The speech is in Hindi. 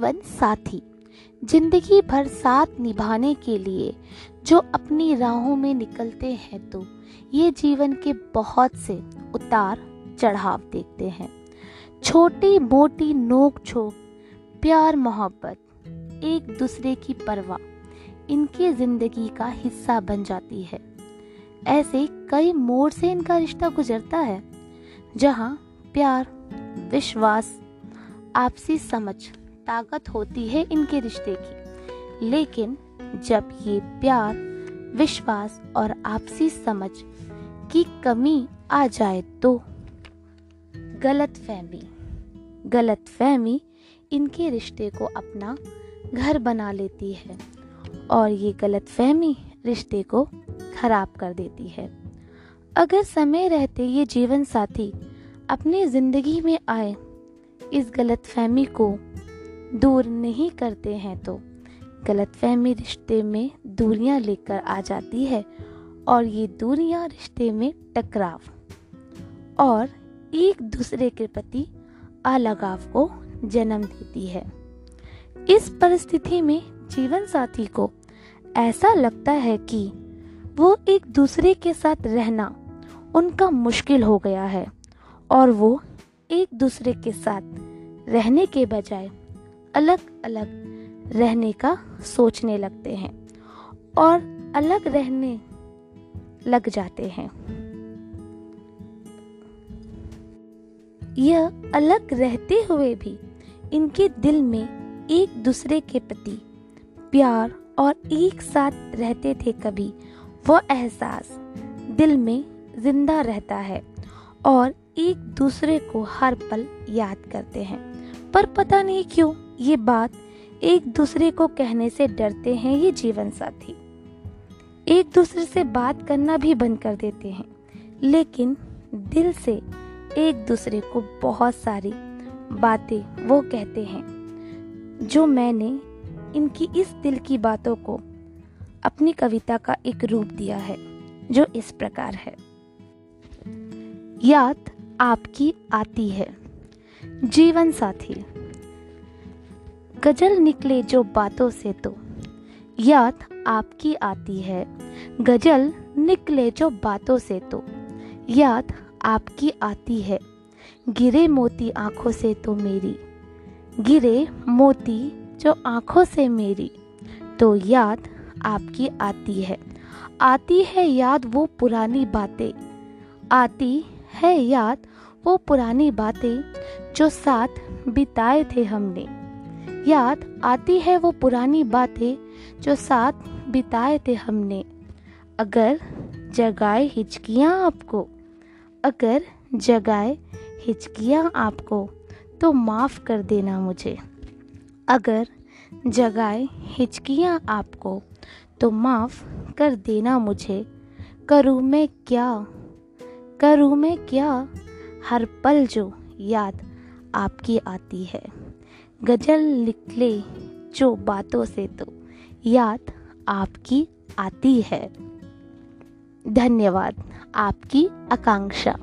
जीवन साथी, ज़िंदगी भर साथ निभाने के लिए जो अपनी राहों में निकलते हैं तो ये जीवन के बहुत से उतार चढ़ाव देखते हैं। छोटी मोटी नोक झोंक, प्यार मोहब्बत, एक दूसरे की परवाह, इनकी ज़िंदगी का हिस्सा बन जाती है। ऐसे कई मोड़ से इनका रिश्ता गुजरता है, जहाँ प्यार, विश्वास, आपसी समझ ताकत होती है इनके रिश्ते की। लेकिन जब ये प्यार, विश्वास और आपसी समझ की कमी आ जाए तो गलत फहमी। गलत फहमी इनके रिश्ते को अपना घर बना लेती है और ये गलत फहमी रिश्ते को खराब कर देती है। अगर समय रहते ये जीवन साथी अपनी ज़िंदगी में आए, इस गलत फहमी को दूर नहीं करते हैं तो गलत फहमी रिश्ते में दूरियाँ लेकर आ जाती है और ये दूरियाँ रिश्ते में टकराव और एक दूसरे के प्रति अलगाव को जन्म देती है। इस परिस्थिति में जीवन साथी को ऐसा लगता है कि वो एक दूसरे के साथ रहना उनका मुश्किल हो गया है और वो एक दूसरे के साथ रहने के बजाय अलग अलग रहने का सोचने लगते हैं और अलग रहने लग जाते हैं। यह अलग रहते हुए भी इनके दिल में एक दूसरे के प्रति प्यार और एक साथ रहते थे कभी। वह एहसास दिल में ज़िंदा रहता है और एक दूसरे को हर पल याद करते हैं। पर पता नहीं क्यों ये बात एक दूसरे को कहने से डरते हैं ये जीवन साथी। एक दूसरे से बात करना भी बंद कर देते हैं, लेकिन दिल से एक दूसरे को बहुत सारी बातें वो कहते हैं, जो मैंने इनकी इस दिल की बातों को अपनी कविता का एक रूप दिया है, जो इस प्रकार है। याद आपकी आती है। जीवन साथी, गज़ल निकले जो बातों से तो याद आपकी आती है। गज़ल निकले जो बातों से तो याद आपकी आती है। गिरे मोती आँखों से तो मेरी, गिरे मोती जो आँखों से मेरी तो याद आपकी आती है। आती है याद वो पुरानी बातें, आती है याद वो पुरानी बातें जो साथ बिताए थे हमने। याद आती है वो पुरानी बातें जो साथ बिताए थे हमने। अगर जगाए हिचकियाँ आपको, अगर जगाए हिचकियाँ आपको तो माफ़ कर देना मुझे। अगर जगाए हिचकियाँ आपको तो माफ़ कर देना मुझे। करूँ मैं क्या? करूँ मैं क्या? हर पल जो याद आपकी आती है। गज़ल लिख ले जो बातों से तो याद आपकी आती है। धन्यवाद आपकी आकांक्षा।